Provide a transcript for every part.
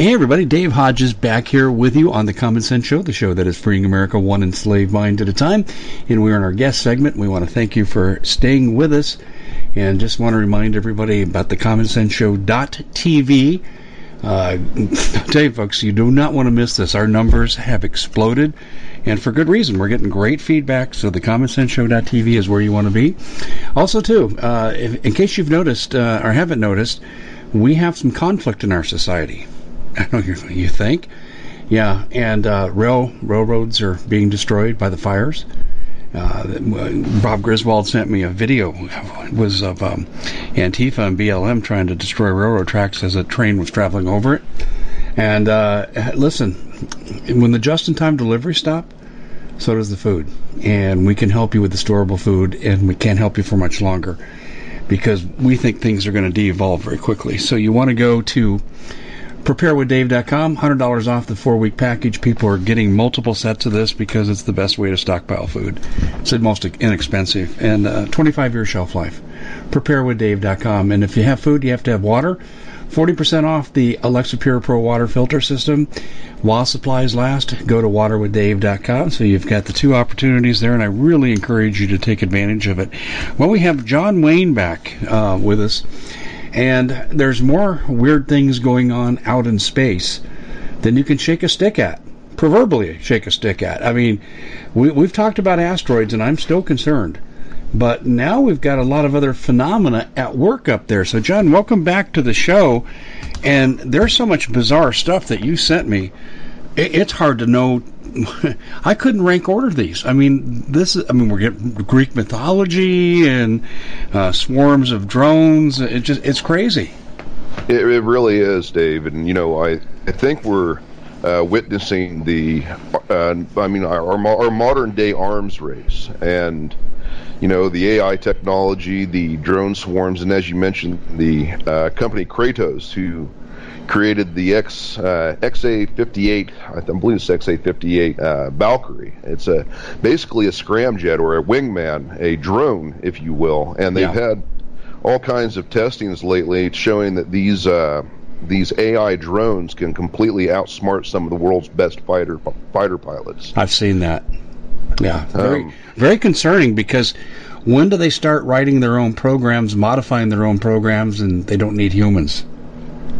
Hey everybody, Dave Hodges back here with you on the Common Sense Show, the show that is freeing America one enslaved mind at a time. And we're in our guest segment. We want to thank you for staying with us and just want to remind everybody about the Common Sense Show.tv. Uh, I'll tell you folks, you do not want to miss this. Our numbers have exploded and for good reason. We're getting great feedback, so the Common Sense Show.tv is where you want to be. Also, too, uh, if, in case you've noticed uh, or haven't noticed, we have some conflict in our society. I don't know what you think. Yeah, and uh, rail railroads are being destroyed by the fires. Uh, Bob Griswold sent me a video was of um, Antifa and BLM trying to destroy railroad tracks as a train was traveling over it. And uh, listen, when the just-in-time delivery stop, so does the food, and we can help you with the storable food, and we can't help you for much longer because we think things are going to de-evolve very quickly. So you want to go to preparewithdave.com $100 off the four week package. People are getting multiple sets of this because it's the best way to stockpile food. It's the most inexpensive. And uh, 25 year shelf life. Preparewithdave.com and if you have food you have to have water. 40% off the alexa pure pro water filter system. While supplies last go to waterwithdave.com so you've got the two opportunities there and i really encourage you to take advantage of it. Well we have john wayne back uh, with us and there's more weird things going on out in space than you can shake a stick at. Proverbially, shake a stick at. I mean, we, we've talked about asteroids, and I'm still concerned. But now we've got a lot of other phenomena at work up there. So, John, welcome back to the show. And there's so much bizarre stuff that you sent me. It, it's hard to know I couldn't rank order these. I mean, this is, I mean, we're getting Greek mythology and uh, swarms of drones. It just, it's crazy. It, it really is, Dave. And, you know, I, I think we're uh, witnessing the, uh, I mean, our, our modern day arms race. And, you know, the AI technology, the drone swarms, and as you mentioned, the uh, company Kratos, who created the X uh, XA58, I believe it's XA58 uh, Valkyrie. It's a basically a scramjet or a wingman, a drone, if you will, and they've yeah. had all kinds of testings lately showing that these uh, these AI drones can completely outsmart some of the world's best fighter fighter pilots. I've seen that. Yeah, very um, very concerning because when do they start writing their own programs, modifying their own programs, and they don't need humans?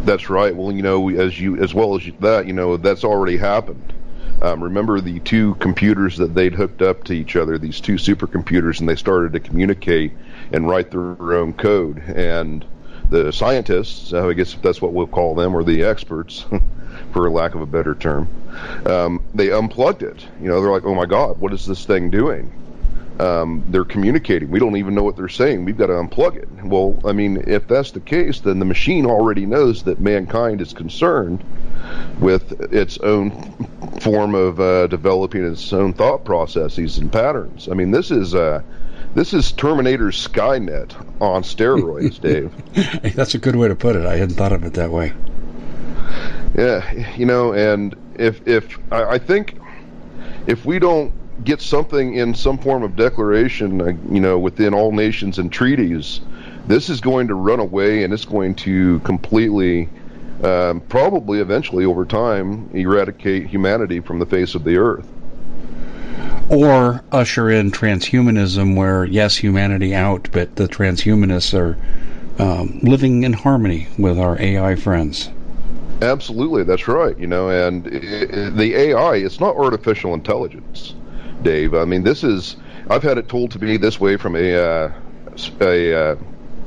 That's right. Well, you know, as you as well as that, you know, that's already happened. Um, remember the two computers that they'd hooked up to each other, these two supercomputers, and they started to communicate and write their own code. And the scientists, I guess that's what we'll call them, or the experts, for lack of a better term, um, they unplugged it. You know, they're like, "Oh my God, what is this thing doing?" Um, they're communicating. We don't even know what they're saying. We've got to unplug it. Well, I mean, if that's the case, then the machine already knows that mankind is concerned with its own form of uh, developing its own thought processes and patterns. I mean, this is uh, this is Terminator Skynet on steroids, Dave. That's a good way to put it. I hadn't thought of it that way. Yeah, you know, and if if I, I think if we don't get something in some form of declaration, uh, you know, within all nations and treaties, this is going to run away and it's going to completely um, probably eventually over time eradicate humanity from the face of the earth. Or usher in transhumanism, where yes, humanity out, but the transhumanists are um, living in harmony with our AI friends. Absolutely, that's right. You know, and it, it, the AI, it's not artificial intelligence, Dave. I mean, this is, I've had it told to me this way from a, uh, a uh,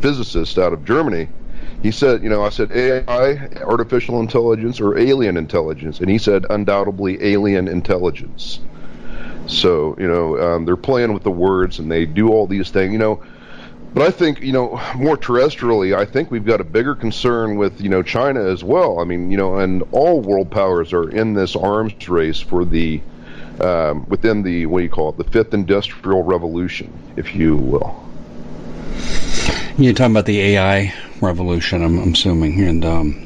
physicist out of Germany he said, you know, I said AI, artificial intelligence, or alien intelligence, and he said undoubtedly alien intelligence. So, you know, um, they're playing with the words and they do all these things, you know. But I think, you know, more terrestrially, I think we've got a bigger concern with, you know, China as well. I mean, you know, and all world powers are in this arms race for the, um, within the, what do you call it, the fifth industrial revolution, if you will. You're talking about the AI revolution, I'm, I'm assuming, and um,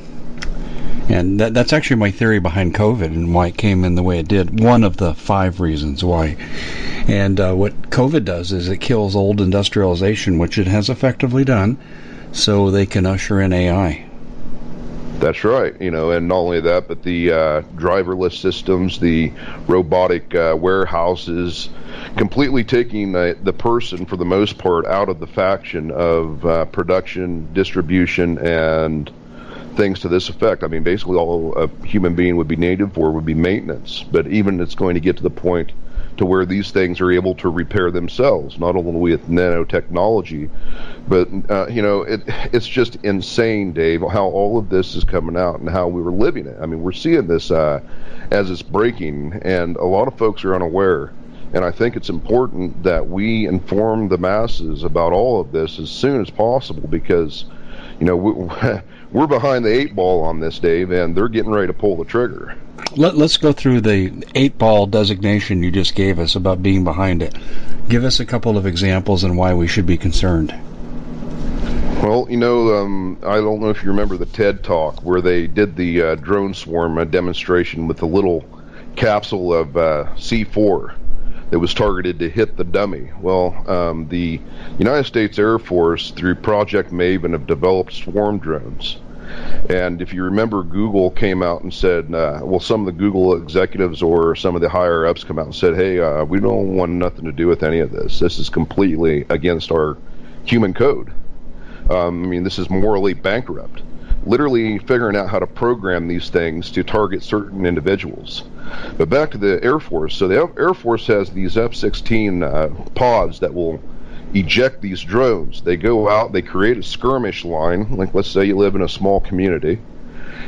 and that, that's actually my theory behind COVID and why it came in the way it did. One of the five reasons why. And uh, what COVID does is it kills old industrialization, which it has effectively done, so they can usher in AI. That's right. You know, and not only that, but the uh, driverless systems, the robotic uh, warehouses, completely taking uh, the person, for the most part, out of the faction of uh, production, distribution, and things to this effect. I mean, basically, all a human being would be native for would be maintenance. But even it's going to get to the point to where these things are able to repair themselves, not only with nanotechnology, but uh, you know, it, it's just insane, Dave, how all of this is coming out and how we were living it. I mean, we're seeing this uh, as it's breaking, and a lot of folks are unaware. And I think it's important that we inform the masses about all of this as soon as possible because, you know, we, we're behind the eight ball on this, Dave, and they're getting ready to pull the trigger. Let, us go through the eight ball designation you just gave us about being behind it. Give us a couple of examples and why we should be concerned. Well, you know, um, I don't know if you remember the TED talk where they did the uh, drone swarm demonstration with the little capsule of uh, C4 that was targeted to hit the dummy. Well, um, the United States Air Force, through Project Maven, have developed swarm drones. And if you remember, Google came out and said, uh, well, some of the Google executives or some of the higher ups come out and said, hey, uh, we don't want nothing to do with any of this. This is completely against our human code. Um, I mean, this is morally bankrupt. Literally figuring out how to program these things to target certain individuals. But back to the Air Force. So the Air Force has these F-16 uh, pods that will eject these drones. They go out, they create a skirmish line. Like let's say you live in a small community,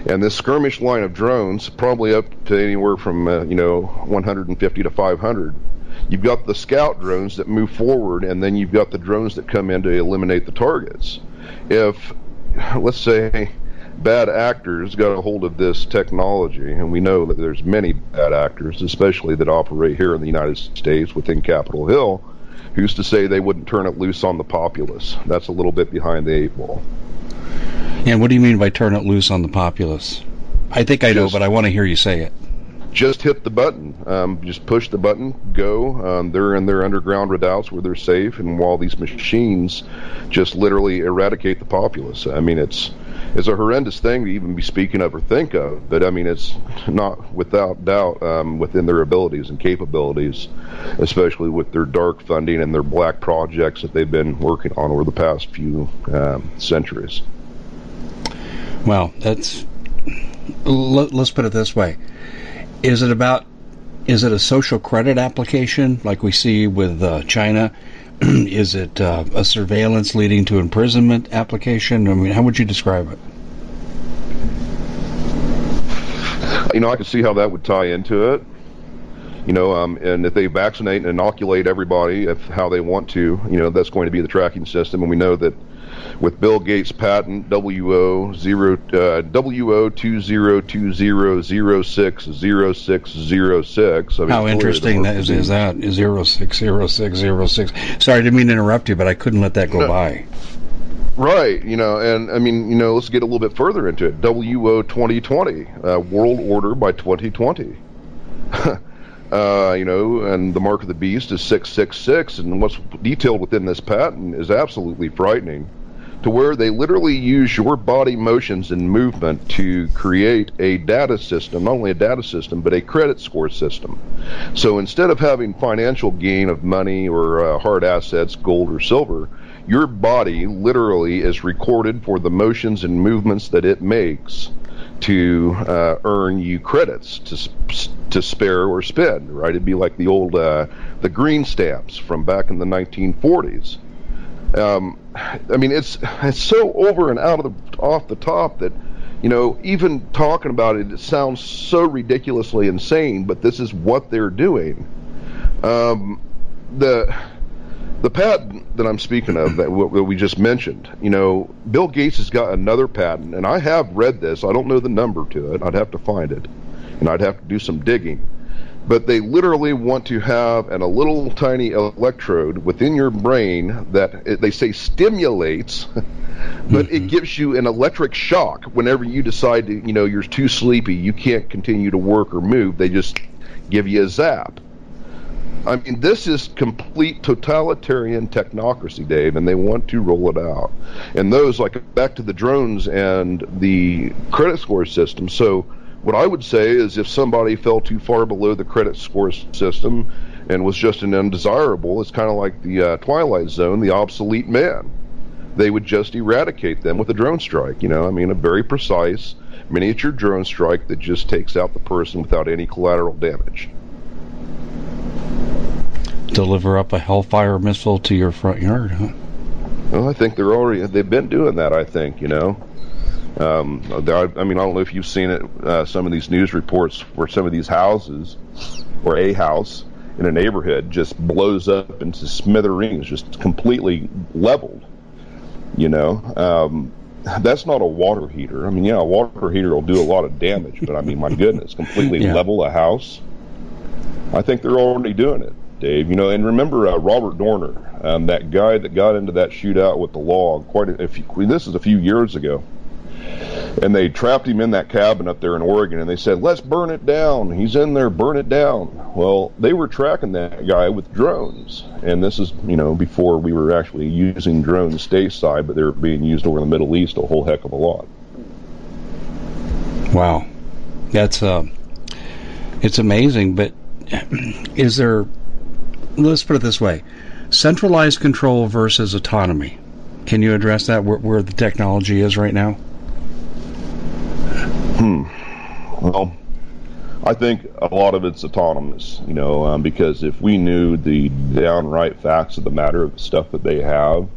and this skirmish line of drones, probably up to anywhere from uh, you know 150 to 500. You've got the scout drones that move forward, and then you've got the drones that come in to eliminate the targets. If let's say bad actors got a hold of this technology, and we know that there's many bad actors, especially that operate here in the United States within Capitol Hill, who's to say they wouldn't turn it loose on the populace? That's a little bit behind the eight ball. And what do you mean by turn it loose on the populace? I think I know, but I want to hear you say it. just hit the button. Um, just push the button, go. Um, they're in their underground redoubts where they're safe, and while these machines just literally eradicate the populace. I mean, it's it's a horrendous thing to even be speaking of or think of, but I mean, it's not without doubt um, within their abilities and capabilities, especially with their dark funding and their black projects that they've been working on over the past few um, centuries. Well, that's let, us put it this way is it about? Is it a social credit application like we see with uh, China? is it uh, a surveillance leading to imprisonment application? I mean, how would you describe it? You know, I can see how that would tie into it. You know, um, and if they vaccinate and inoculate everybody, if how they want to, you know, that's going to be the tracking system. And we know that with Bill Gates' patent WO zero uh, WO two zero two zero zero six zero six zero six. How interesting that is, is that zero six zero six zero six. Sorry, I didn't mean to interrupt you, but I couldn't let that go no. by. Right, you know, and I mean, you know, let's get a little bit further into it. WO 2020, uh, World Order by 2020. uh, you know, and the mark of the beast is 666, and what's detailed within this patent is absolutely frightening to where they literally use your body motions and movement to create a data system, not only a data system, but a credit score system. So instead of having financial gain of money or uh, hard assets, gold or silver, your body literally is recorded for the motions and movements that it makes to uh, earn you credits to to spare or spend. Right? It'd be like the old uh, the green stamps from back in the 1940s. Um, I mean, it's it's so over and out of the off the top that you know, even talking about it, it sounds so ridiculously insane. But this is what they're doing. Um, the the patent that I'm speaking of that, w- that we just mentioned, you know, Bill Gates has got another patent, and I have read this. I don't know the number to it. I'd have to find it, and I'd have to do some digging but they literally want to have an, a little tiny electrode within your brain that it, they say stimulates, but mm-hmm. it gives you an electric shock whenever you decide to, you know, you're too sleepy, you can't continue to work or move. They just give you a zap. I mean, this is complete totalitarian technocracy, Dave, and they want to roll it out. And those, like back to the drones and the credit score system. So what I would say is if somebody fell too far below the credit score system and was just an undesirable, it's kind of like the uh, Twilight Zone, the obsolete man. They would just eradicate them with a drone strike. You know, I mean, a very precise miniature drone strike that just takes out the person without any collateral damage. Deliver up a Hellfire missile to your front yard, huh? Well, I think they're already, they've been doing that, I think, you know. Um, I mean, I don't know if you've seen it. Uh, some of these news reports where some of these houses, or a house in a neighborhood, just blows up into smithereens, just completely leveled. You know, um, that's not a water heater. I mean, yeah, a water heater will do a lot of damage, but I mean, my goodness, completely yeah. level a house. I think they're already doing it, Dave. You know, and remember uh, Robert Dorner, um, that guy that got into that shootout with the log. Quite a, a few, this is a few years ago and they trapped him in that cabin up there in Oregon, and they said, "Let's burn it down." He's in there, burn it down. Well, they were tracking that guy with drones, and this is you know before we were actually using drones stateside, but they were being used over in the Middle East a whole heck of a lot. Wow, that's uh, it's amazing. But is there? Let's put it this way: centralized control versus autonomy. Can you address that? Where, where the technology is right now? Hmm. Well, I think a lot of it's autonomous, you know, um, because if we knew the downright facts of the matter of the stuff that they have,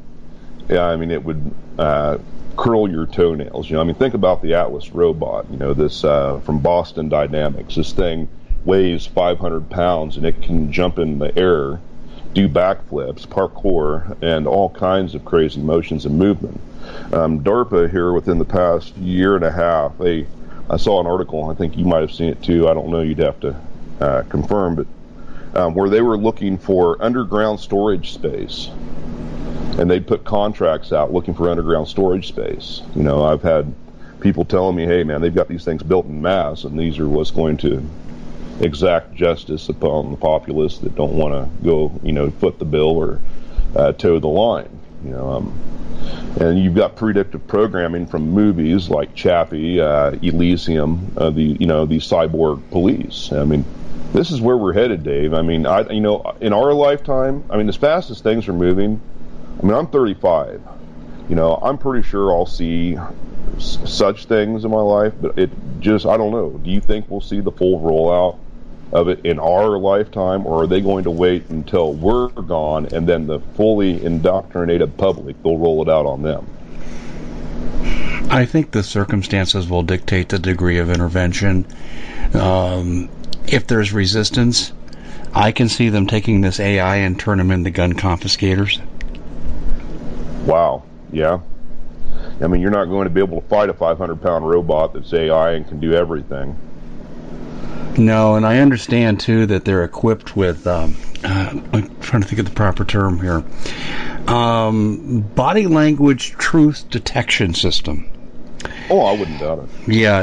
yeah, I mean, it would uh, curl your toenails. You know, I mean, think about the Atlas robot. You know, this uh, from Boston Dynamics. This thing weighs 500 pounds and it can jump in the air, do backflips, parkour, and all kinds of crazy motions and movement. Um, DARPA here within the past year and a half, they I saw an article. I think you might have seen it too. I don't know. You'd have to uh, confirm, but um, where they were looking for underground storage space, and they put contracts out looking for underground storage space. You know, I've had people telling me, "Hey, man, they've got these things built in mass, and these are what's going to exact justice upon the populace that don't want to go, you know, foot the bill or uh, toe the line. You know, um, and you've got predictive programming from movies like Chappie, uh, Elysium, uh, the you know these cyborg police. I mean, this is where we're headed, Dave. I mean, I you know in our lifetime, I mean, as fast as things are moving, I mean, I'm 35. You know, I'm pretty sure I'll see s- such things in my life, but it just I don't know. Do you think we'll see the full rollout of it in our lifetime, or are they going to wait until we're gone and then the fully indoctrinated public they'll roll it out on them? I think the circumstances will dictate the degree of intervention. Um, if there's resistance, I can see them taking this AI and turn them into gun confiscators. Wow. Yeah. I mean, you're not going to be able to fight a 500 pound robot that's AI and can do everything. No, and I understand too that they're equipped with. Um, uh, I'm trying to think of the proper term here. Um, body language truth detection system. Oh, I wouldn't doubt it. Yeah.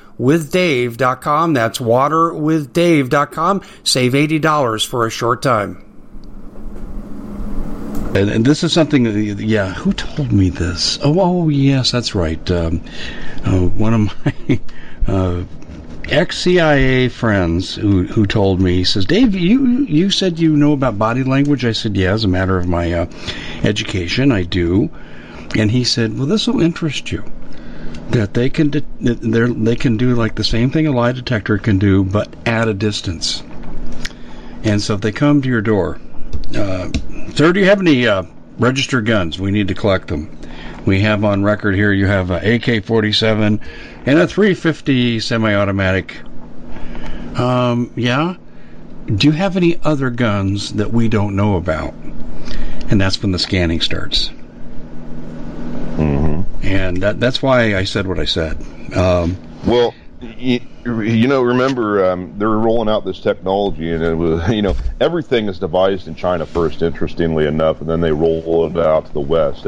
waterwithdave.com. That's waterwithdave.com. Save $80 for a short time. And, and, this is something, yeah, who told me this? Oh, oh yes, that's right. Um, uh, one of my uh, ex CIA friends who, who told me, he says, Dave, you, you said you know about body language. I said, yeah, as a matter of my uh, education, I do. And he said, well, this will interest you that they can de- they can do like the same thing a lie detector can do, but at a distance. And so if they come to your door, uh, sir, do you have any uh, registered guns? We need to collect them. We have on record here you have a AK-47 and a 350 semi-automatic. Um, yeah. Do you have any other guns that we don't know about? And that's when the scanning starts. And that, that's why I said what I said. Um, well, you, you, know, remember um, they were rolling out this technology, and it was, you know, everything is devised in China first, interestingly enough, and then they roll it out to the West.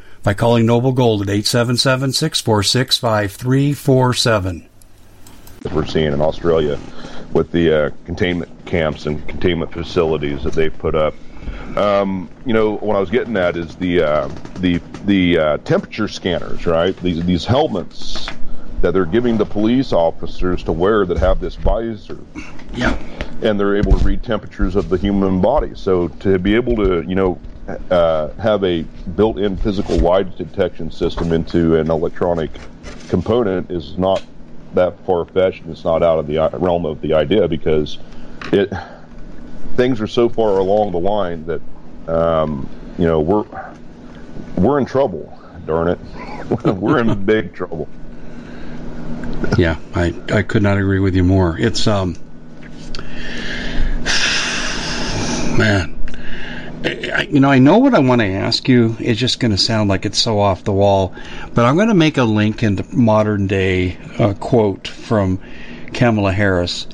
by calling Noble Gold at 877 646 5347. We're seeing in Australia with the uh, containment camps and containment facilities that they've put up. Um, you know, what I was getting at is the uh, the the uh, temperature scanners, right? These these helmets that they're giving the police officers to wear that have this visor. Yeah. And they're able to read temperatures of the human body. So to be able to, you know, uh, have a built-in physical lie detection system into an electronic component is not that far-fetched. And it's not out of the realm of the idea because it things are so far along the line that um, you know we're we're in trouble. Darn it, we're in big trouble. Yeah, I I could not agree with you more. It's um man I, you know, I know what I want to ask you. It's just going to sound like it's so off the wall, but I'm going to make a link into modern day uh, quote from Kamala Harris.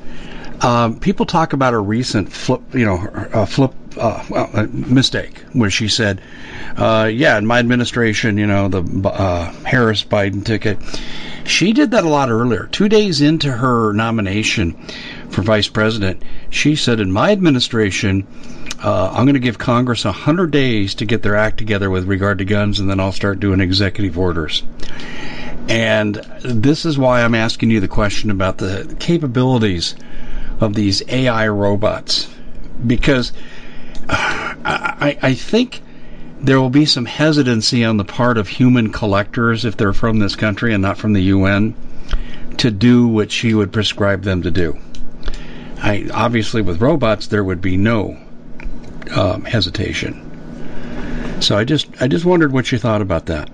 Um, people talk about a recent flip, you know, a flip uh, well, mistake where she said, uh, "Yeah, in my administration, you know, the uh, Harris Biden ticket." She did that a lot earlier. Two days into her nomination for vice president, she said, "In my administration." Uh, I'm going to give Congress 100 days to get their act together with regard to guns, and then I'll start doing executive orders. And this is why I'm asking you the question about the capabilities of these AI robots. Because I, I think there will be some hesitancy on the part of human collectors, if they're from this country and not from the UN, to do what she would prescribe them to do. I, obviously, with robots, there would be no um, hesitation. So I just I just wondered what you thought about that.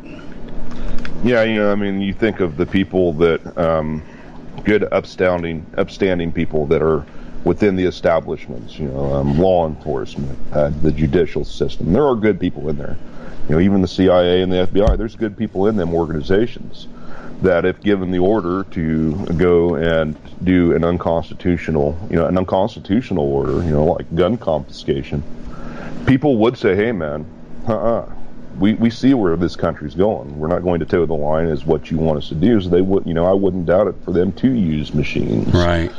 Yeah, you know, I mean, you think of the people that um, good, upstanding, upstanding people that are within the establishments. You know, um, law enforcement, uh, the judicial system. There are good people in there. You know, even the CIA and the FBI. There's good people in them organizations that, if given the order to go and do an unconstitutional, you know, an unconstitutional order, you know, like gun confiscation people would say, "Hey, man, uh-uh. we we see where this country's going. We're not going to toe the line as what you want us to do." So they would, you know, I wouldn't doubt it for them to use machines. Right.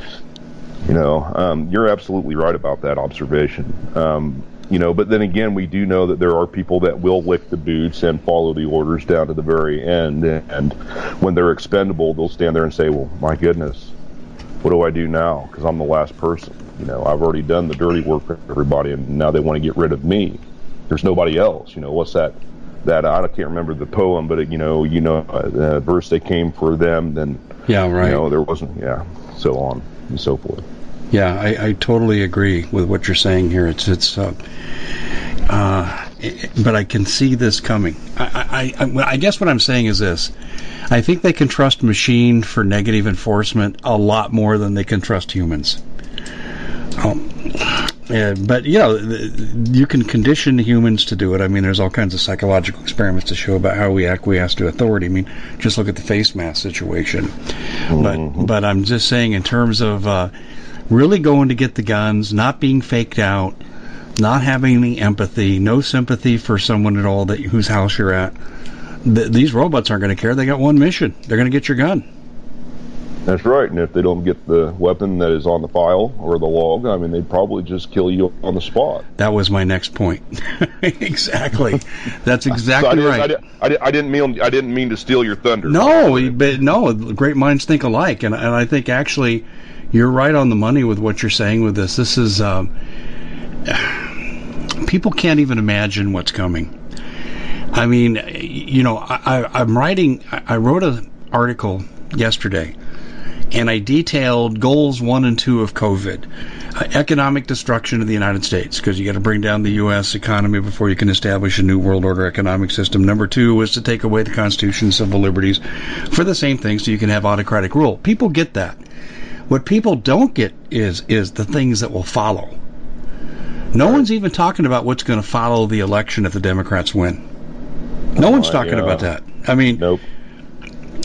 You know, um, you're absolutely right about that observation. Um, you know, but then again, we do know that there are people that will lick the boots and follow the orders down to the very end. And when they're expendable, they'll stand there and say, "Well, my goodness, what do I do now? Because I'm the last person." You know, I've already done the dirty work for everybody, and now they want to get rid of me. There's nobody else. You know, what's that? That I can't remember the poem, but you know, you know, uh, verse they came for them, then yeah, right. You know, there wasn't, yeah, so on and so forth. Yeah, I, I totally agree with what you're saying here. It's it's, uh, uh, it, but I can see this coming. I, I, I I guess what I'm saying is this: I think they can trust machine for negative enforcement a lot more than they can trust humans. Um, yeah, but you know, you can condition humans to do it. I mean, there's all kinds of psychological experiments to show about how we acquiesce to authority. I mean, just look at the face mask situation. Mm-hmm. But but I'm just saying, in terms of uh, really going to get the guns, not being faked out, not having any empathy, no sympathy for someone at all that whose house you're at. Th- these robots aren't going to care. They got one mission. They're going to get your gun. That's right. And if they don't get the weapon that is on the file or the log, I mean, they'd probably just kill you on the spot. That was my next point. exactly. That's exactly so I right. I, did, I, didn't mean I didn't mean to steal your thunder. No, but no. Great minds think alike, and and I think actually you're right on the money with what you're saying with this. This is um, people can't even imagine what's coming. I mean, you know, I, I'm writing. I wrote an article yesterday and I detailed goals one and two of COVID. Uh, economic destruction of the United States, because you got to bring down the U.S. economy before you can establish a new world order economic system. Number two was to take away the Constitution, and civil liberties, for the same thing, so you can have autocratic rule. People get that. What people don't get is is the things that will follow. No one's even talking about what's going to follow the election if the Democrats win. No one's talking yeah. about that. I mean, Nope.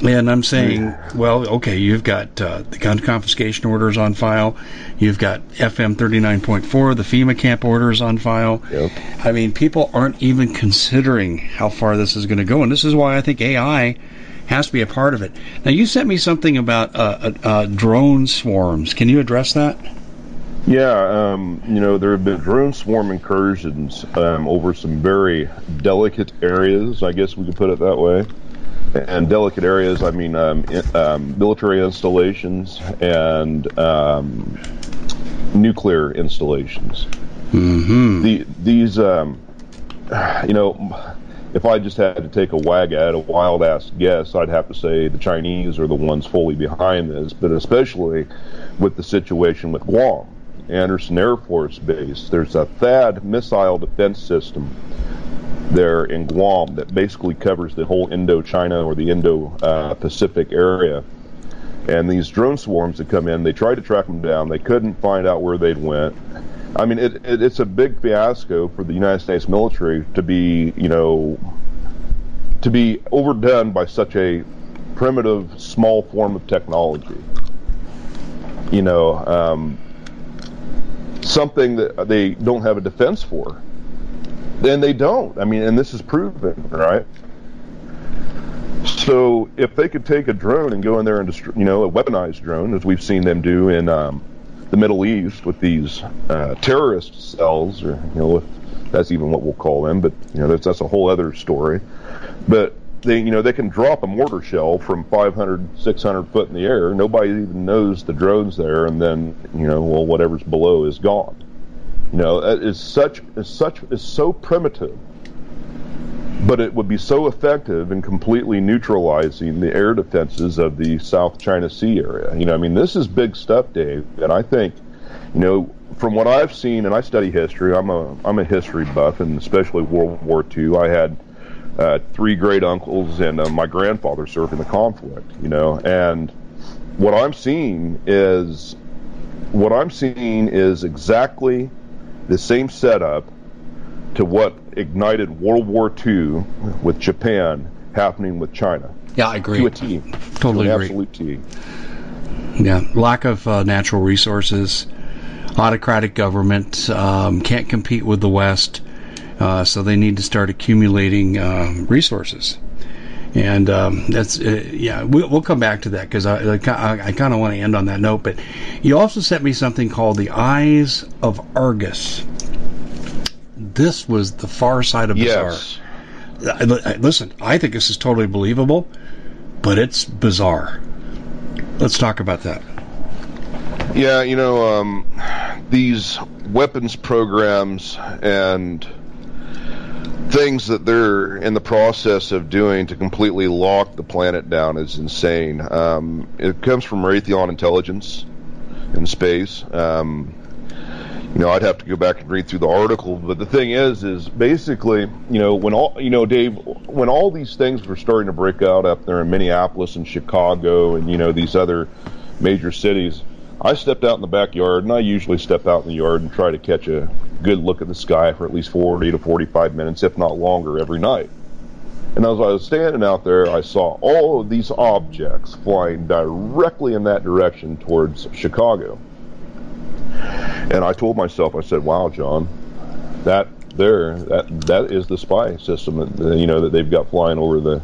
and I'm saying, well, okay, you've got uh, the gun confiscation orders on file. You've got FM 39.4, the FEMA camp orders on file. Yep. I mean, people aren't even considering how far this is going to go. And this is why I think AI has to be a part of it. Now, you sent me something about uh, uh, uh, drone swarms. Can you address that? Yeah, um, you know, there have been drone swarm incursions um, over some very delicate areas, I guess we could put it that way. And delicate areas, I mean, um, i- um, military installations and um, nuclear installations. Mm-hmm. The, these, um, you know, if I just had to take a wag at a wild ass guess, I'd have to say the Chinese are the ones fully behind this, but especially with the situation with Guam. Andersen Air Force Base, there's a THAAD missile defense system there in Guam that basically covers the whole Indochina or the Indo-Pacific area. And these drone swarms that come in, they tried to track them down. They couldn't find out where they'd went. I mean, it, it, it's a big fiasco for the United States military to be, you know, to be overdone by such a primitive, small form of technology. You know, um, something that they don't have a defense for. Then they don't. I mean, and this is proven, right? So if they could take a drone and go in there and destroy, you know, a weaponized drone, as we've seen them do in um, the Middle East with these uh, terrorist cells, or you know, if that's even what we'll call them, but you know, that's that's a whole other story. But they, you know, they can drop a mortar shell from 500, 600 foot in the air. Nobody even knows the drone's there, and then you know, well, whatever's below is gone. You know, uh, that is such is such is so primitive, but it would be so effective in completely neutralizing the air defenses of the South China Sea area. You know, I mean, this is big stuff, Dave, and I think, you know, from what I've seen, and I study history, I'm a I'm a history buff, and especially World War II. I had uh, three great uncles and uh, my grandfather served in the conflict. You know, and what I'm seeing is what I'm seeing is exactly the same setup to what ignited World War II with Japan happening with China Yeah, I agree. to a T, Totally to agree. absolute T. Yeah, lack of uh, natural resources, autocratic government um, can't compete with the West, uh, so they need to start accumulating um, resources. And um, that's uh, yeah, we'll, we'll come back to that because I, I, I I kind of want to end on that note. But you also sent me something called the Eyes of Argus. This was the far side of bizarre. Yes. I- Listen, I think this is totally believable, but it's bizarre. Let's talk about that. Yeah, you know, um, these weapons programs and things that they're in the process of doing to completely lock the planet down is insane. Um, it comes from Raytheon Intelligence in space. Um, you know, I'd have to go back and read through the article, but the thing is, is basically, you know, when all, you know, Dave, when all these things were starting to break out up there in Minneapolis and Chicago and you know these other major cities, I stepped out in the backyard, and I usually step out in the yard and try to catch a good look at the sky for at least 40 to 45 minutes, if not longer, every night. And as I was standing out there, I saw all of these objects flying directly in that direction towards Chicago. And I told myself, I said, "Wow, John, that there, that that is the spy system that you know that they've got flying over the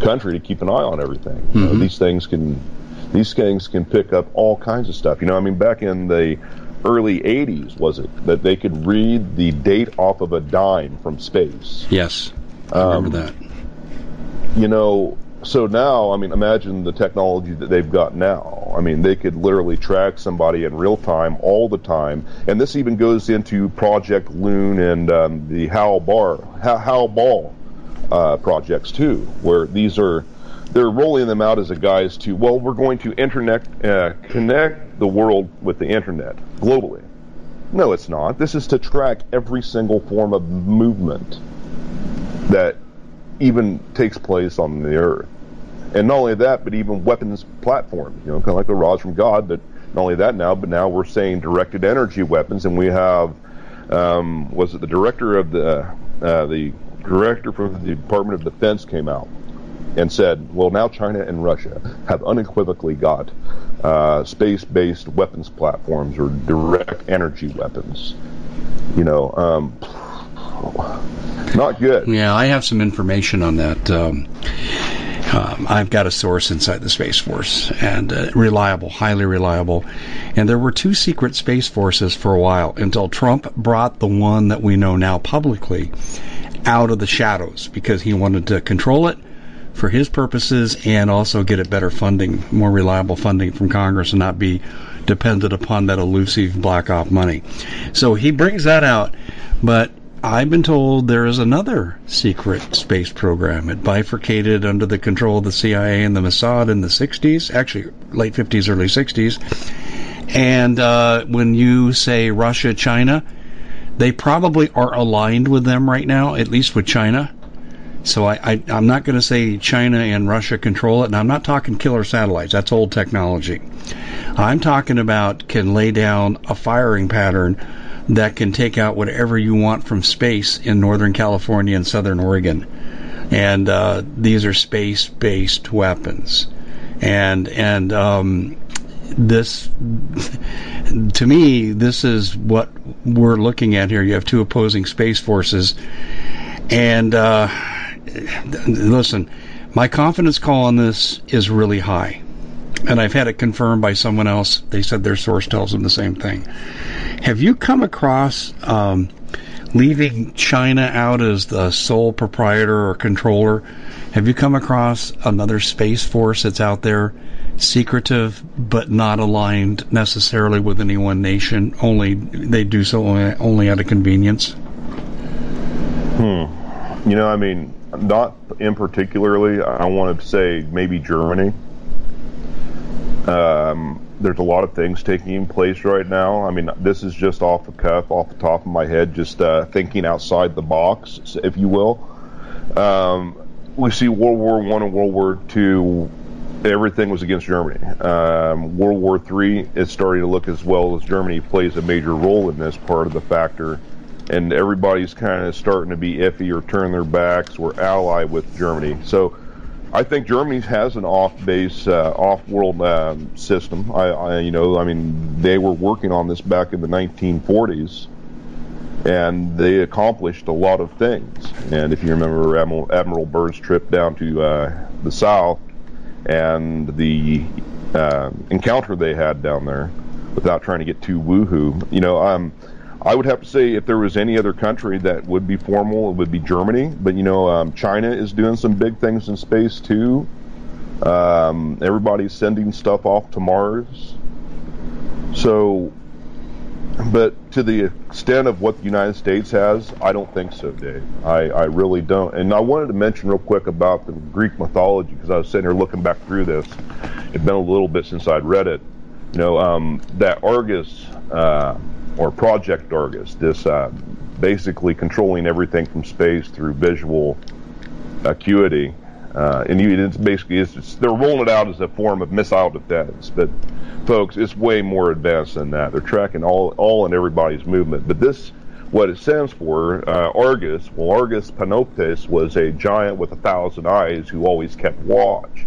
country to keep an eye on everything. You know, mm-hmm. these things can, these things can pick up all kinds of stuff. You know, I mean, back in the early '80s, was it that they could read the date off of a dime from space? Yes, I remember that. you know, so now, I mean, imagine the technology that they've got now. I mean, they could literally track somebody in real time all the time, and this even goes into Project Loon and um, the Hal Bar, Hal Ball uh, projects too, where these are they're rolling them out as a guise to well, we're going to internet uh, connect the world with the internet globally. No, it's not. This is to track every single form of movement that even takes place on the earth. And not only that, but even weapons platforms, you know, kind of like the rods from God. But not only that now, but now we're saying directed energy weapons, and we have um, was it the director of the uh, the director from the Department of Defense came out and said, well, now China and Russia have unequivocally got uh, space-based weapons platforms or direct energy weapons. You know, um, not good. Yeah, I have some information on that. Um, um, I've got a source inside the Space Force, and uh, reliable, highly reliable. And there were two secret Space Forces for a while until Trump brought the one that we know now publicly out of the shadows because he wanted to control it for his purposes and also get it better funding, more reliable funding from Congress and not be dependent upon that elusive black op money. So he brings that out, but I've been told there is another secret space program. It bifurcated under the control of the CIA and the Mossad in the 60s, actually late 50s, early 60s. And uh, when you say Russia, China, they probably are aligned with them right now, at least with China. So I, I, am not going to say China and Russia control it, and I'm not talking killer satellites. That's old technology. I'm talking about can lay down a firing pattern that can take out whatever you want from space in Northern California and Southern Oregon. And uh, these are space-based weapons, and and um, this to me this is what we're looking at here. You have two opposing space forces, and. Uh, listen, my confidence call on this is really high. And I've had it confirmed by someone else. They said their source tells them the same thing. Have you come across um, leaving China out as the sole proprietor or controller? Have you come across another space force that's out there, secretive but not aligned necessarily with any one nation? Only they do so only, only out of convenience. Hmm. You know, I mean, not in particularly. I want to say maybe Germany. Um, there's a lot of things taking place right now. I mean, this is just off the cuff, off the top of my head, just uh, thinking outside the box, if you will. Um, we see World War One and World War Two. Everything was against Germany. Um, World War Three is starting to look as well as Germany plays a major role in this part of the factor and everybody's kind of starting to be iffy or turn their backs or ally with Germany. So I think Germany has an off-base, uh, off-world um, system. I, I, you know, I mean, they were working on this back in the 1940s, and they accomplished a lot of things. And if you remember Admiral, Admiral Byrd's trip down to uh, the south and the uh, encounter they had down there, without trying to get too woohoo, you know, um, I would have to say if there was any other country that would be formal, it would be Germany. But you know, um, China is doing some big things in space too. Um, everybody's sending stuff off to Mars. So, but to the extent of what the United States has, I don't think so, Dave. I, I really don't. And I wanted to mention real quick about the Greek mythology because I was sitting here looking back through this. It's been a little bit since I'd read it. You know, um, that Argus. Uh, or Project Argus, this uh, basically controlling everything from space through visual acuity. Uh, and you, it's basically it's, it's, they're rolling it out as a form of missile defense, but folks, it's way more advanced than that. They're tracking all all and everybody's movement. But this, what it stands for, uh, Argus. Well, Argus Panoptes was a giant with a thousand eyes who always kept watch.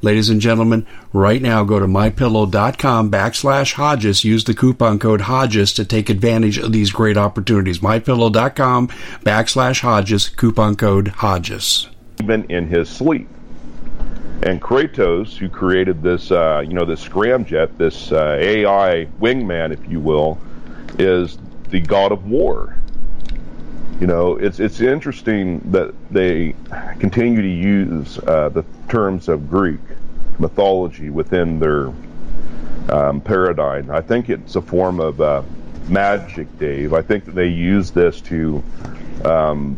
Ladies and gentlemen, right now go to mypillow.com backslash Hodges. Use the coupon code Hodges to take advantage of these great opportunities. Mypillow.com backslash Hodges, coupon code Hodges. Even in his sleep. And Kratos, who created this, uh, you know, this scramjet, this uh, AI wingman, if you will, is the god of war. You know, it's it's interesting that they continue to use uh, the terms of Greek mythology within their um, paradigm. I think it's a form of uh, magic, Dave. I think that they use this to, um,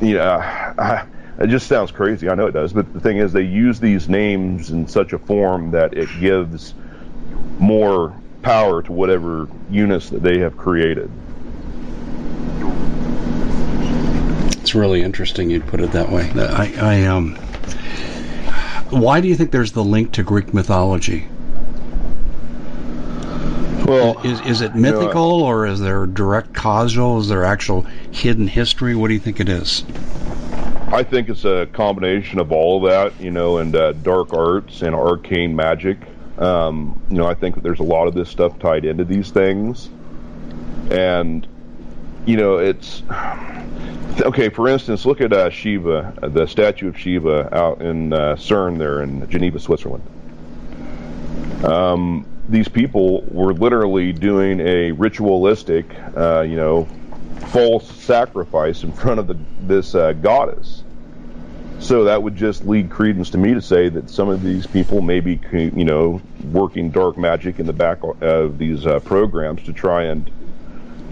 yeah, it just sounds crazy. I know it does, but the thing is, they use these names in such a form that it gives more power to whatever units that they have created. It's really interesting you'd put it that way. I, I um, why do you think there's the link to Greek mythology? Well, is, is it mythical know, or is there direct causal? Is there actual hidden history? What do you think it is? I think it's a combination of all of that, you know, and uh, dark arts and arcane magic. Um, you know, I think that there's a lot of this stuff tied into these things, and you know, it's okay. For instance, look at uh, Shiva, the statue of Shiva out in uh, CERN there in Geneva, Switzerland. Um, these people were literally doing a ritualistic, uh, you know, false sacrifice in front of the, this uh, goddess. So that would just lead credence to me to say that some of these people may be, you know, working dark magic in the back of these uh, programs to try and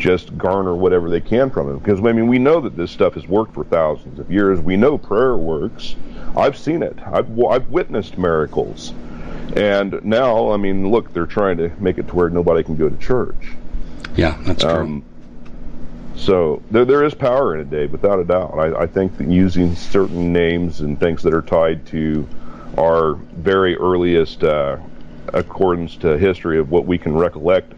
just garner whatever they can from it. Because I mean, we know that this stuff has worked for thousands of years. We know prayer works. I've seen it. I've I've witnessed miracles. And now, I mean, look, they're trying to make it to where nobody can go to church. Yeah, that's true. Um, so there, there is power in it, Dave, without a doubt. I, I think that using certain names and things that are tied to our very earliest uh, accordance to history of what we can recollect,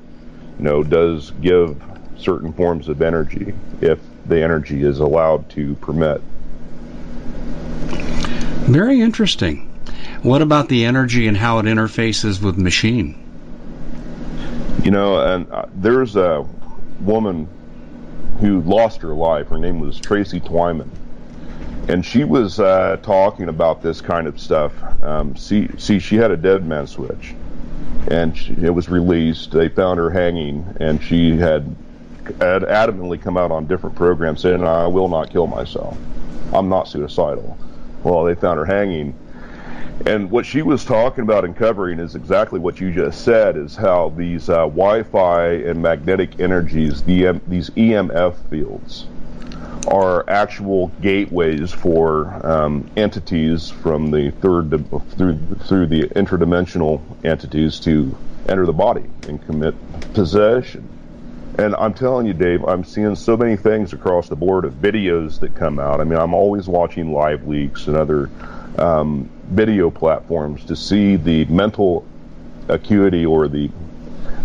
you know, does give certain forms of energy if the energy is allowed to permit. Very interesting. What about the energy and how it interfaces with machine? You know, and uh, there's a woman who lost her life. Her name was Tracy Twyman. And she was uh, talking about this kind of stuff. Um, see, see, she had a dead man switch, and she, it was released. They found her hanging, and she had, had adamantly come out on different programs saying, "I will not kill myself. I'm not suicidal." Well, they found her hanging, and what she was talking about and covering is exactly what you just said: is how these uh, Wi-Fi and magnetic energies, the, these EMF fields, are actual gateways for um, entities from the third through through the interdimensional entities to enter the body and commit possession. And I'm telling you, Dave, I'm seeing so many things across the board of videos that come out. I mean, I'm always watching live leaks and other um, video platforms to see the mental acuity or the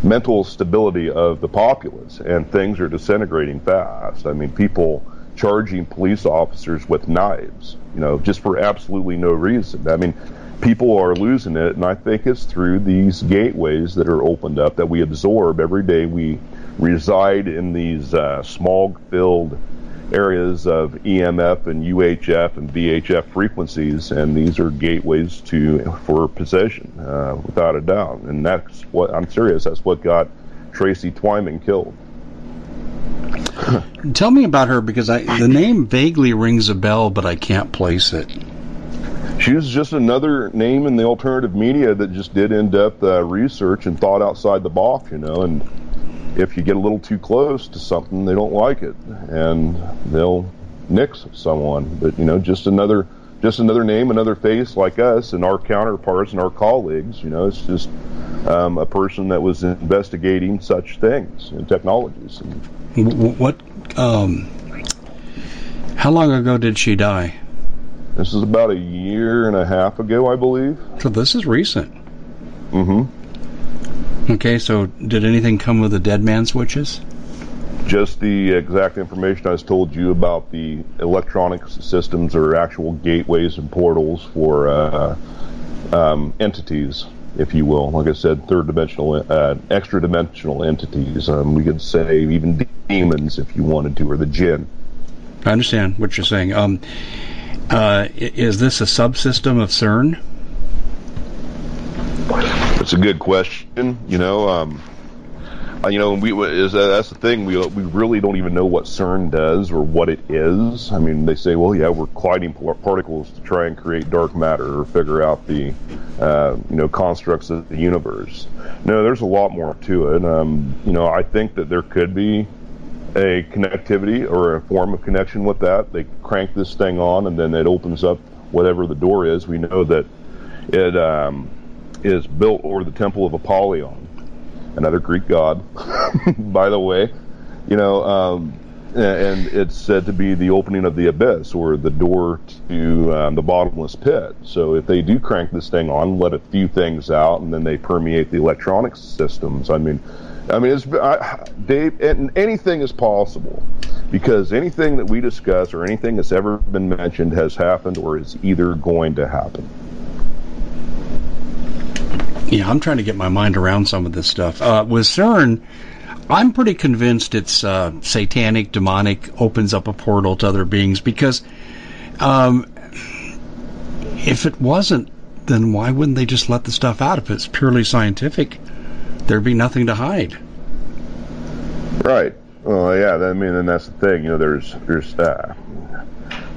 mental stability of the populace, and things are disintegrating fast. I mean, people charging police officers with knives, you know, just for absolutely no reason. I mean, people are losing it, and I think it's through these gateways that are opened up that we absorb every day. We reside in these uh, smog filled areas of EMF and UHF and VHF frequencies, and these are gateways to for possession, uh, without a doubt. And that's what I'm serious. That's what got Tracy Twyman killed. Tell me about her because I, the name vaguely rings a bell, but I can't place it. She was just another name in the alternative media that just did in-depth uh, research and thought outside the box, you know, and if you get a little too close to something, they don't like it, and they'll nix someone. But you know, just another just another name, another face like us and our counterparts and our colleagues. You know, it's just um, a person that was investigating such things and technologies. What? Um, how long ago did she die? This is about a year and a half ago, I believe. So this is recent. Mm-hmm. Okay, so did anything come with the dead man switches? Just the exact information I was told you about the electronic systems or actual gateways and portals for uh, um, entities, if you will. Like I said, third dimensional, uh, extra dimensional entities. Um, we could say even demons, if you wanted to, or the jinn. I understand what you're saying. Um, uh, is this a subsystem of CERN? That's a good question. You know, um, you know, we is uh, that's the thing. We we really don't even know what CERN does or what it is. I mean, they say, well, yeah, we're colliding particles to try and create dark matter or figure out the uh, you know constructs of the universe. No, there's a lot more to it. Um, you know, I think that there could be a connectivity or a form of connection with that. They crank this thing on, and then it opens up whatever the door is. We know that it um, is built over the temple of Apollyon another Greek god, by the way. You know, um, and it's said to be the opening of the abyss or the door to um, the bottomless pit. So if they do crank this thing on, let a few things out, and then they permeate the electronic systems. I mean, I mean, it's I, Dave, and anything is possible because anything that we discuss or anything that's ever been mentioned has happened or is either going to happen. Yeah, I'm trying to get my mind around some of this stuff. Uh, with CERN, I'm pretty convinced it's uh, satanic, demonic, opens up a portal to other beings because um, if it wasn't, then why wouldn't they just let the stuff out? If it's purely scientific, there'd be nothing to hide. Right. Well, yeah. I mean, and that's the thing. You know, there's there's. Uh,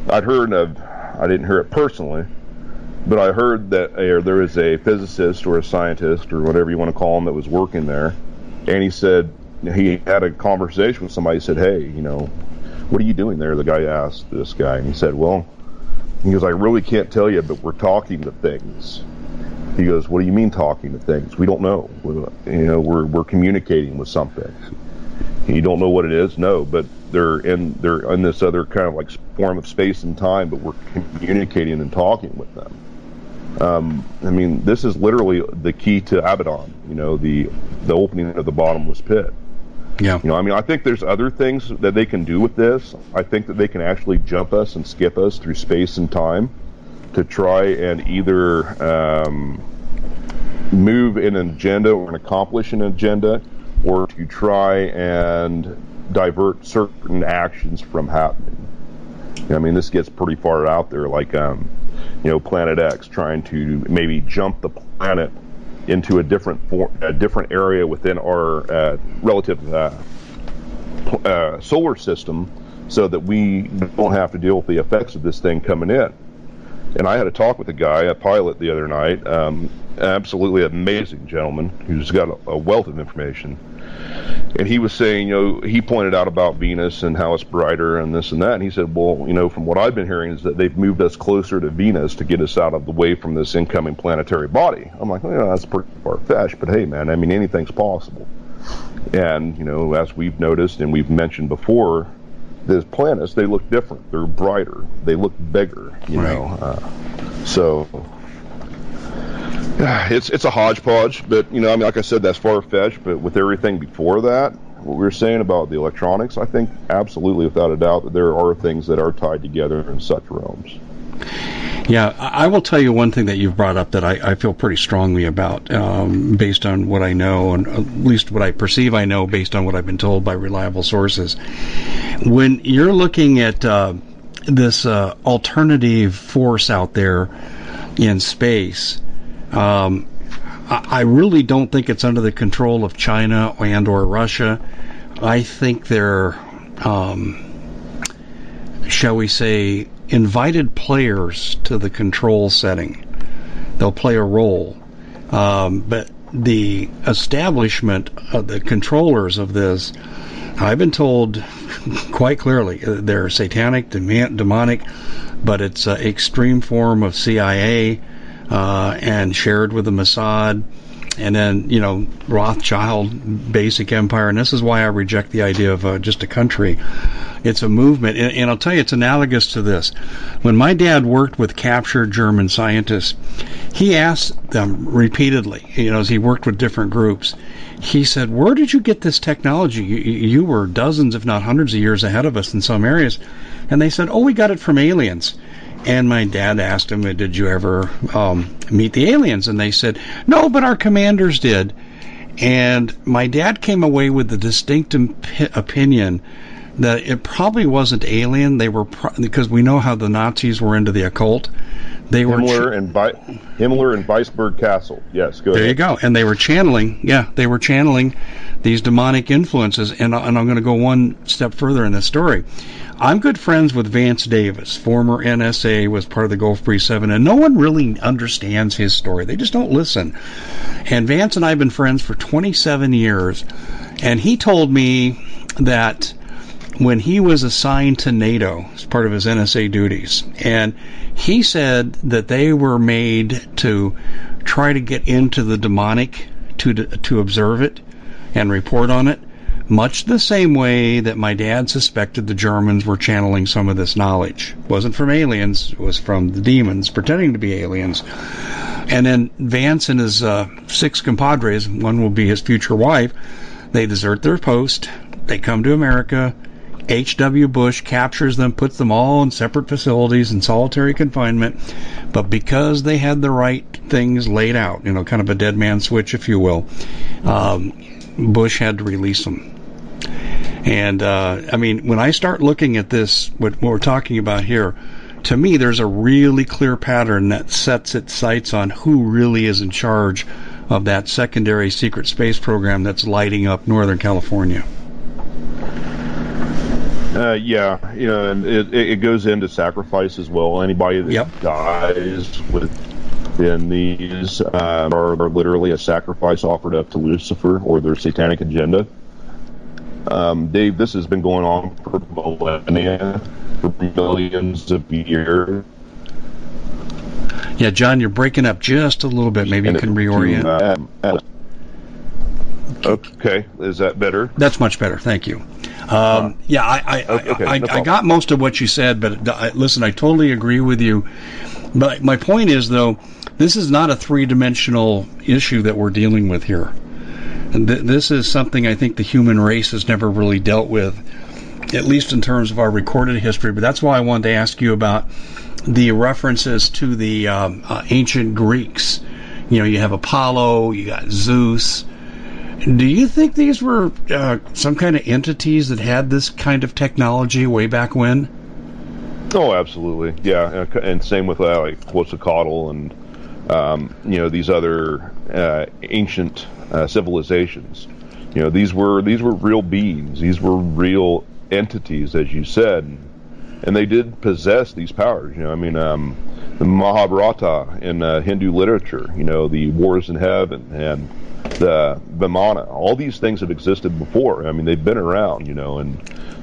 I'd heard of. I didn't hear it personally, but I heard that uh, there was a physicist or a scientist or whatever you want to call him that was working there, and he said he had a conversation with somebody. Said, "Hey, you know, what are you doing there?" The guy asked this guy, and he said, "Well," he goes, "I really can't tell you, but we're talking to things." He goes, "What do you mean talking to things? We don't know. We're, you know, we're we're communicating with something. You don't know what it is, no, but they're in they're in this other kind of like form of space and time, but we're communicating and talking with them." Um, I mean, this is literally the key to Abaddon. You know, the the opening of the bottomless pit. Yeah. You know, I mean, I think there's other things that they can do with this. I think that they can actually jump us and skip us through space and time to try and either um, move an agenda or an accomplish an agenda, or to try and divert certain actions from happening. I mean, this gets pretty far out there. Like, um, you know, Planet X, trying to maybe jump the planet into a different form, a different area within our uh, relative uh, uh, solar system, so that we don't have to deal with the effects of this thing coming in. And I had a talk with a guy, a pilot, the other night. Um, absolutely amazing gentleman who's got a, a wealth of information and he was saying, you know, he pointed out about Venus and how it's brighter and this and that. And he said, well, you know, from what I've been hearing is that they've moved us closer to Venus to get us out of the way from this incoming planetary body. I'm like, well, you know, that's pretty far fetched, but hey, man, I mean, anything's possible. And you know, as we've noticed and we've mentioned before, the planets they look different. They're brighter. They look bigger. You right. know, uh, so it's it's a hodgepodge, but you know, I mean, like I said, that's far fetched. But with everything before that, what we were saying about the electronics, I think absolutely, without a doubt, that there are things that are tied together in such realms. Yeah, I will tell you one thing that you've brought up that I, I feel pretty strongly about, um, based on what I know, and at least what I perceive I know, based on what I've been told by reliable sources. When you're looking at uh, this uh, alternative force out there in space, um, I really don't think it's under the control of China and or Russia. I think they're, um, shall we say, invited players to the control setting. They'll play a role, um, but the establishment of the controllers of this, I've been told quite clearly uh, they're satanic, demonic, but it's an extreme form of CIA uh, and shared with the Mossad. And then, you know, Rothschild, basic empire. And this is why I reject the idea of uh, just a country. It's a movement. And, and I'll tell you, it's analogous to this. When my dad worked with captured German scientists, he asked them repeatedly, you know, as he worked with different groups, he said, Where did you get this technology? You, you were dozens, if not hundreds of years ahead of us in some areas. And they said, Oh, we got it from aliens. And my dad asked him, Did you ever um, meet the aliens? And they said, No, but our commanders did. And my dad came away with the distinct imp- opinion that it probably wasn't alien. They were, pro- because we know how the Nazis were into the occult, They were Himmler and Bi- Himmler and Wewelsburg Castle. Yes, go there ahead. you go. And they were channeling, yeah, they were channeling these demonic influences. And, and I'm going to go one step further in this story. I'm good friends with Vance Davis, former NSA, was part of the Gulf Breeze 7, and no one really understands his story. They just don't listen. And Vance and I have been friends for 27 years, and he told me that when he was assigned to NATO as part of his NSA duties, and he said that they were made to try to get into the demonic to to observe it and report on it, much the same way that my dad suspected the Germans were channeling some of this knowledge. It wasn't from aliens; it was from the demons pretending to be aliens. And then Vance and his uh, six compadres, one will be his future wife, they desert their post. They come to America. H.W. Bush captures them, puts them all in separate facilities in solitary confinement. But because they had the right things laid out, you know, kind of a dead man switch, if you will, um, Bush had to release them. And uh, I mean, when I start looking at this, what, what we're talking about here, to me, there's a really clear pattern that sets its sights on who really is in charge of that secondary secret space program that's lighting up Northern California. Uh, yeah, you know, and it, it goes into sacrifice as well. Anybody that Yep. dies within these um, are, are literally a sacrifice offered up to Lucifer or their satanic agenda. Um, Dave, this has been going on for millennia, for millions of years. Yeah, John, you're breaking up just a little bit. Maybe you can reorient. uh, uh, okay, is that better? That's much better. Thank you. Um, yeah, I I, Okay, I, no I, I got most of what you said, but I, listen, I totally agree with you. But my point is, though, this is not a three-dimensional issue that we're dealing with here. And th- this is something I think the human race has never really dealt with, at least in terms of our recorded history. But that's why I wanted to ask you about the references to the um, uh, ancient Greeks. You know, you have Apollo, you got Zeus. Do you think these were uh, some kind of entities that had this kind of technology way back when? Oh, absolutely. Yeah, and- same with uh, like Quetzalcoatl and um, you know these other uh, ancient uh, civilizations. You know these were these were real beings. These were real entities, as you said, and they did possess these powers. You know, I mean, um, the Mahabharata in uh, Hindu literature. You know, the wars in heaven and the Vimana. All these things have existed before. I mean, they've been around. You know, and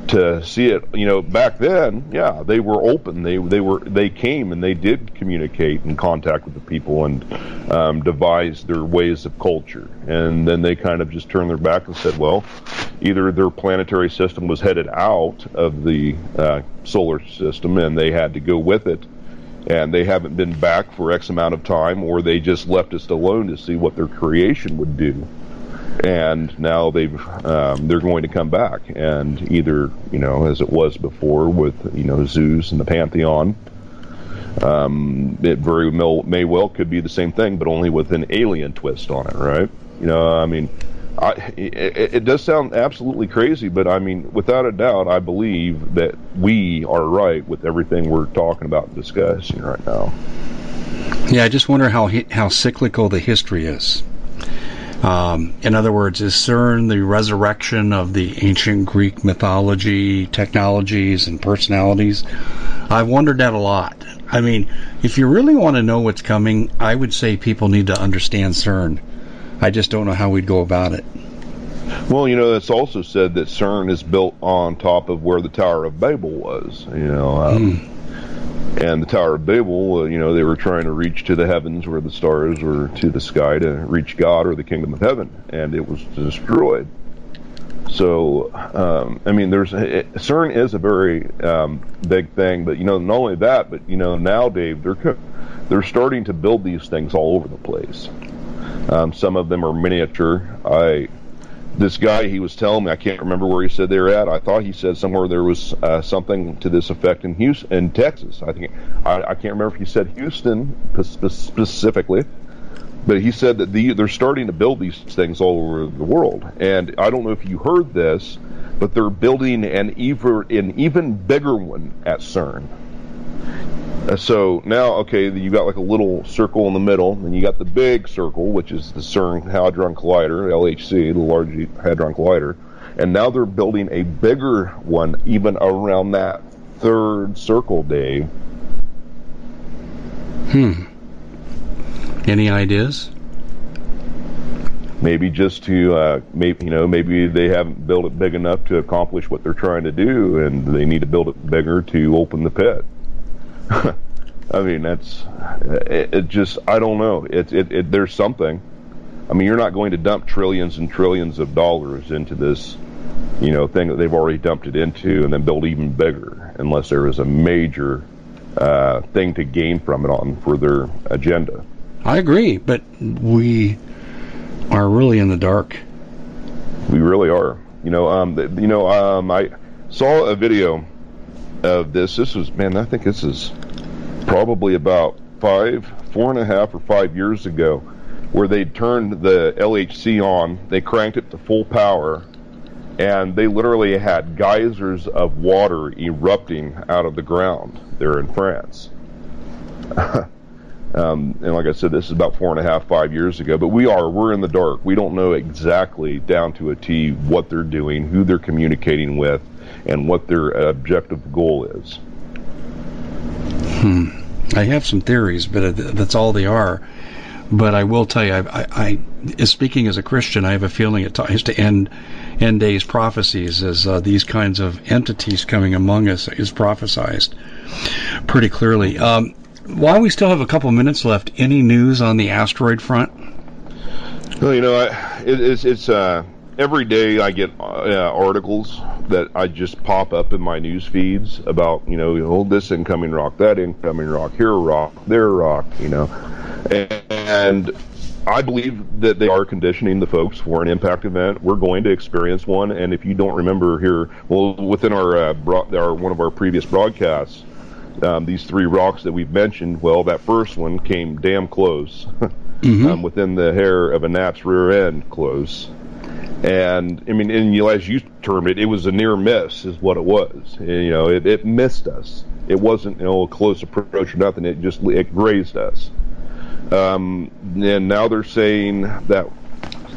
to see it, you know, back then, yeah, they were open. They they were they came and they did communicate and contact with the people and um, devise their ways of culture. And then they kind of just turned their back and said, well, either their planetary system was headed out of the uh, solar system and they had to go with it. And they haven't been back for X amount of time, or they just left us alone to see what their creation would do. And now they've um, they're going to come back. And either you know as it was before with you know Zeus and the pantheon um, it very may, may well could be the same thing but only with an alien twist on it right? You know I mean I, it, it does sound absolutely crazy but I mean without a doubt I believe that we are right with everything we're talking about and discussing right now Yeah, I just wonder how how cyclical the history is. Um, in other words, is CERN the resurrection of the ancient Greek mythology, technologies, and personalities? I've wondered that a lot. I mean, if you really want to know what's coming, I would say people need to understand CERN. I just don't know how we'd go about it. Well, you know, it's also said that CERN is built on top of where the Tower of Babel was. You know, um, and the Tower of Babel, uh, you know, they were trying to reach to the heavens where the stars were to the sky to reach God or the kingdom of heaven, and it was destroyed. So, um, I mean, there's it, CERN is a very um, big thing, but you know, not only that, but you know, now Dave, they're they're starting to build these things all over the place. Um, some of them are miniature. I this guy he was telling me I can't remember where he said they were at. I thought he said somewhere there was uh, something to this effect in Houston, in Texas. I think I, I can't remember if he said Houston specifically, but he said that the, they're starting to build these things all over the world. And I don't know if you heard this, but they're building an even an even bigger one at CERN. Uh, so now, okay, you got like a little circle in the middle, and you got the big circle, which is the CERN Hadron Collider, LHC, the Large Hadron Collider, and now they're building a bigger one even around that third circle, Dave. Hmm. Any ideas? Maybe just to, uh, maybe you know, maybe they haven't built it big enough to accomplish what they're trying to do, and they need to build it bigger to open the pit. I mean, that's it, it, Just I don't know. It, it, it there's something. I mean, you're not going to dump trillions and trillions of dollars into this, you know, thing that they've already dumped it into, and then build even bigger, unless there is a major uh, thing to gain from it on for their agenda. I agree, but we are really in the dark. We really are. You know, um, you know, um, I saw a video of this. This was, man, I think this is probably about five, four and a half or five years ago, where they turned the LHC on, they cranked it to full power, and they literally had geysers of water erupting out of the ground there in France. Um, and like I said, this is about four and a half, five years ago. But we are, we're in the dark. We don't know exactly down to a T what they're doing, who they're communicating with, and what their objective goal is. Hmm. I have some theories, but that's all they are. But I will tell you, I, I, I speaking as a Christian, I have a feeling it ties to end end days prophecies as uh, these kinds of entities coming among us is prophesized pretty clearly. Um, while we still have a couple minutes left, any news on the asteroid front? Well, you know, I, it, it's it's uh, every day I get uh, articles that I just pop up in my news feeds about you know, hold this incoming rock, that incoming rock, here a rock, there a rock, you know, and I believe that they are conditioning the folks for an impact event. We're going to experience one, and if you don't remember here, well, within our, uh, bro- our one of our previous broadcasts, um, these three rocks that we've mentioned, well, that first one came damn close, mm-hmm. um, within the hair of a gnat's rear end close. And I mean, and you, as you termed it, it was a near miss, is what it was. And, you know, it, it missed us. It wasn't you know a close approach or nothing. It just it grazed us. Um, and now they're saying that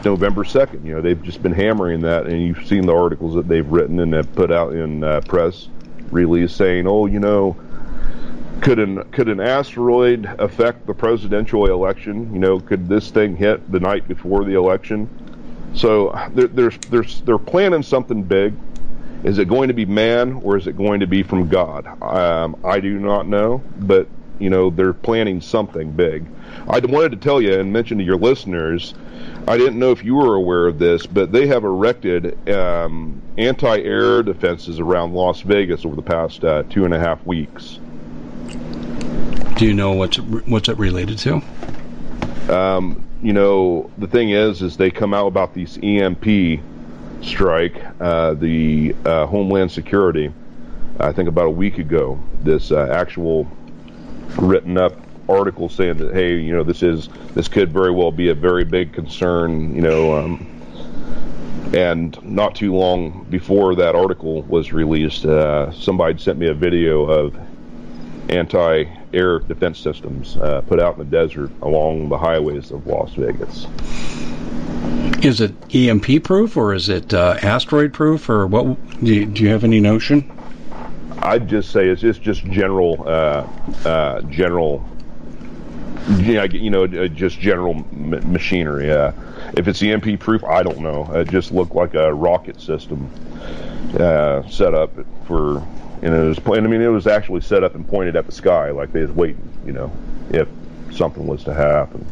November 2nd. You know, they've just been hammering that, and you've seen the articles that they've written and have put out in uh, press release saying, oh, you know, could an could an asteroid affect the presidential election? You know, could this thing hit the night before the election? So they're they're they're, they're planning something big. Is it going to be man or is it going to be from God? Um, I do not know, but you know they're planning something big. I wanted to tell you and mention to your listeners. I didn't know if you were aware of this, but they have erected um, anti-air defenses around Las Vegas over the past uh, two and a half weeks. Do you know what's what's it related to? Um, you know, the thing is, is they come out about these EMP strike, uh, the uh, Homeland Security. I think about a week ago, this uh, actual written up article saying that hey, you know, this is this could very well be a very big concern. You know. Um, and not too long before that article was released, uh, somebody sent me a video of anti air defense systems uh, put out in the desert along the highways of Las Vegas. Is it EMP proof or is it uh, asteroid proof or what? Do you, do you, have any notion? I'd just say it's just just general uh, uh general you know uh, just general m- machinery. Uh, if it's EMP proof, I don't know. It just looked like a rocket system set up for and it was I mean, it was actually set up and pointed at the sky, like they was waiting, you know, if something was to happen.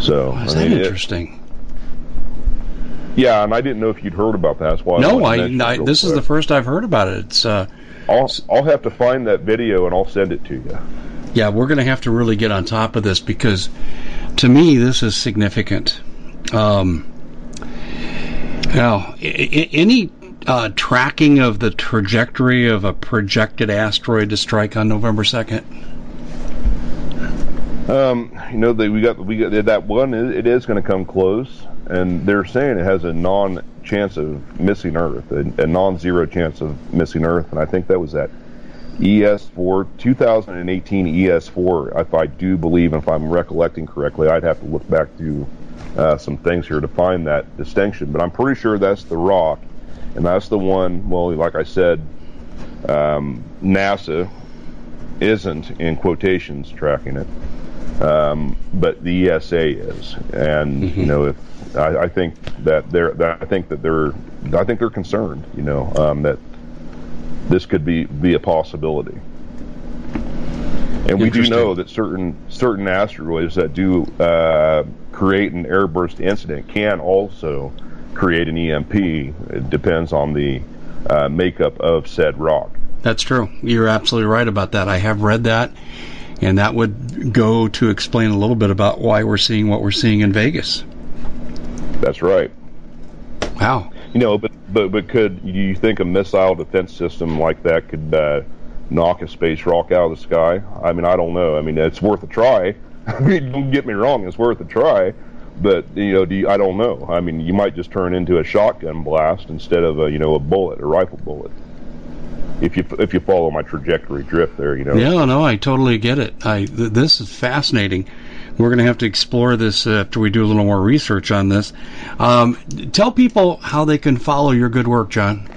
So oh, is I mean, that interesting? It, yeah, and I didn't know if you'd heard about that. That's why. No, I, I this quick. is the first I've heard about it. It's. Uh, I'll I'll have to find that video and I'll send it to you. Yeah, we're going to have to really get on top of this because, to me, this is significant. Um, now, any uh, tracking of the trajectory of a projected asteroid to strike on November second? Um, you know, they, we got we got that one. It is going to come close, and they're saying it has a non chance of missing Earth, a, a non-zero chance of missing Earth, and I think that was at ES4 2018 ES4. If I do believe, and if I'm recollecting correctly, I'd have to look back to uh, some things here to find that distinction. But I'm pretty sure that's the rock, and that's the one. Well, like I said, um, NASA isn't in quotations tracking it, um, but the ESA is, and mm-hmm. you know, if I, I, think that they're, that I think that they're, I think they're concerned, you know, um, that this could be be a possibility. And we do know that certain certain asteroids that do uh, create an airburst incident can also create an EMP. It depends on the uh, makeup of said rock. That's true. You're absolutely right about that. I have read that, and that would go to explain a little bit about why we're seeing what we're seeing in Vegas. That's right. Wow. You know, but but but could you think a missile defense system like that could uh, knock a space rock out of the sky? I mean, I don't know. I mean, it's worth a try. I mean, don't get me wrong, it's worth a try. But you know, do you, I don't know. I mean, you might just turn into a shotgun blast instead of a you know a bullet, a rifle bullet. If you if you follow my trajectory drift there, you know. Yeah, no, I totally get it. I th- this is fascinating. We're going to have to explore this after we do a little more research on this. Um, tell people how they can follow your good work, John.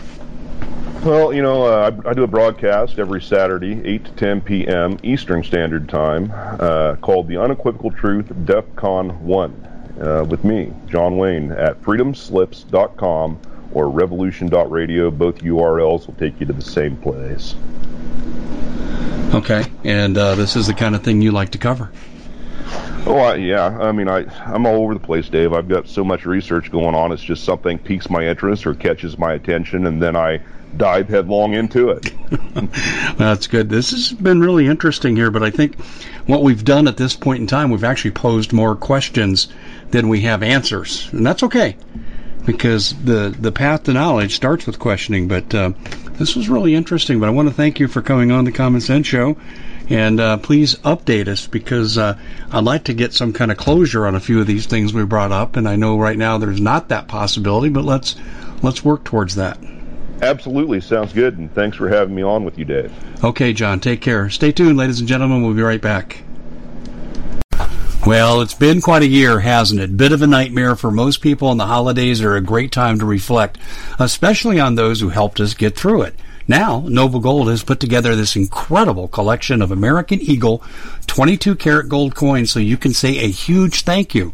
Well, you know, uh, I, I, do a broadcast every Saturday, 8 to 10 p.m. Eastern Standard Time, uh, called The Unequivocal Truth DEF CON 1 uh, with me, John Wayne, at freedomslips.com or revolution.radio. Both URLs will take you to the same place. Okay, and uh, this is the kind of thing you like to cover. Oh I, yeah, I mean I I'm all over the place, Dave. I've got so much research going on. It's just something piques my interest or catches my attention, and then I dive headlong into it. That's good. This has been really interesting here, but I think what we've done at this point in time, we've actually posed more questions than we have answers, and that's okay because the the path to knowledge starts with questioning. But uh, this was really interesting. But I want to thank you for coming on the Common Sense Show and uh, please update us because uh, I'd like to get some kind of closure on a few of these things we brought up. And I know right now there's not that possibility, but let's let's work towards that. Absolutely, sounds good. And thanks for having me on with you, Dave. Okay, John. Take care. Stay tuned, ladies and gentlemen. We'll be right back. Well, it's been quite a year, hasn't it? Bit of a nightmare for most people, and the holidays are a great time to reflect, especially on those who helped us get through it. Now, Noble Gold has put together this incredible collection of American Eagle 22 karat gold coins so you can say a huge thank you.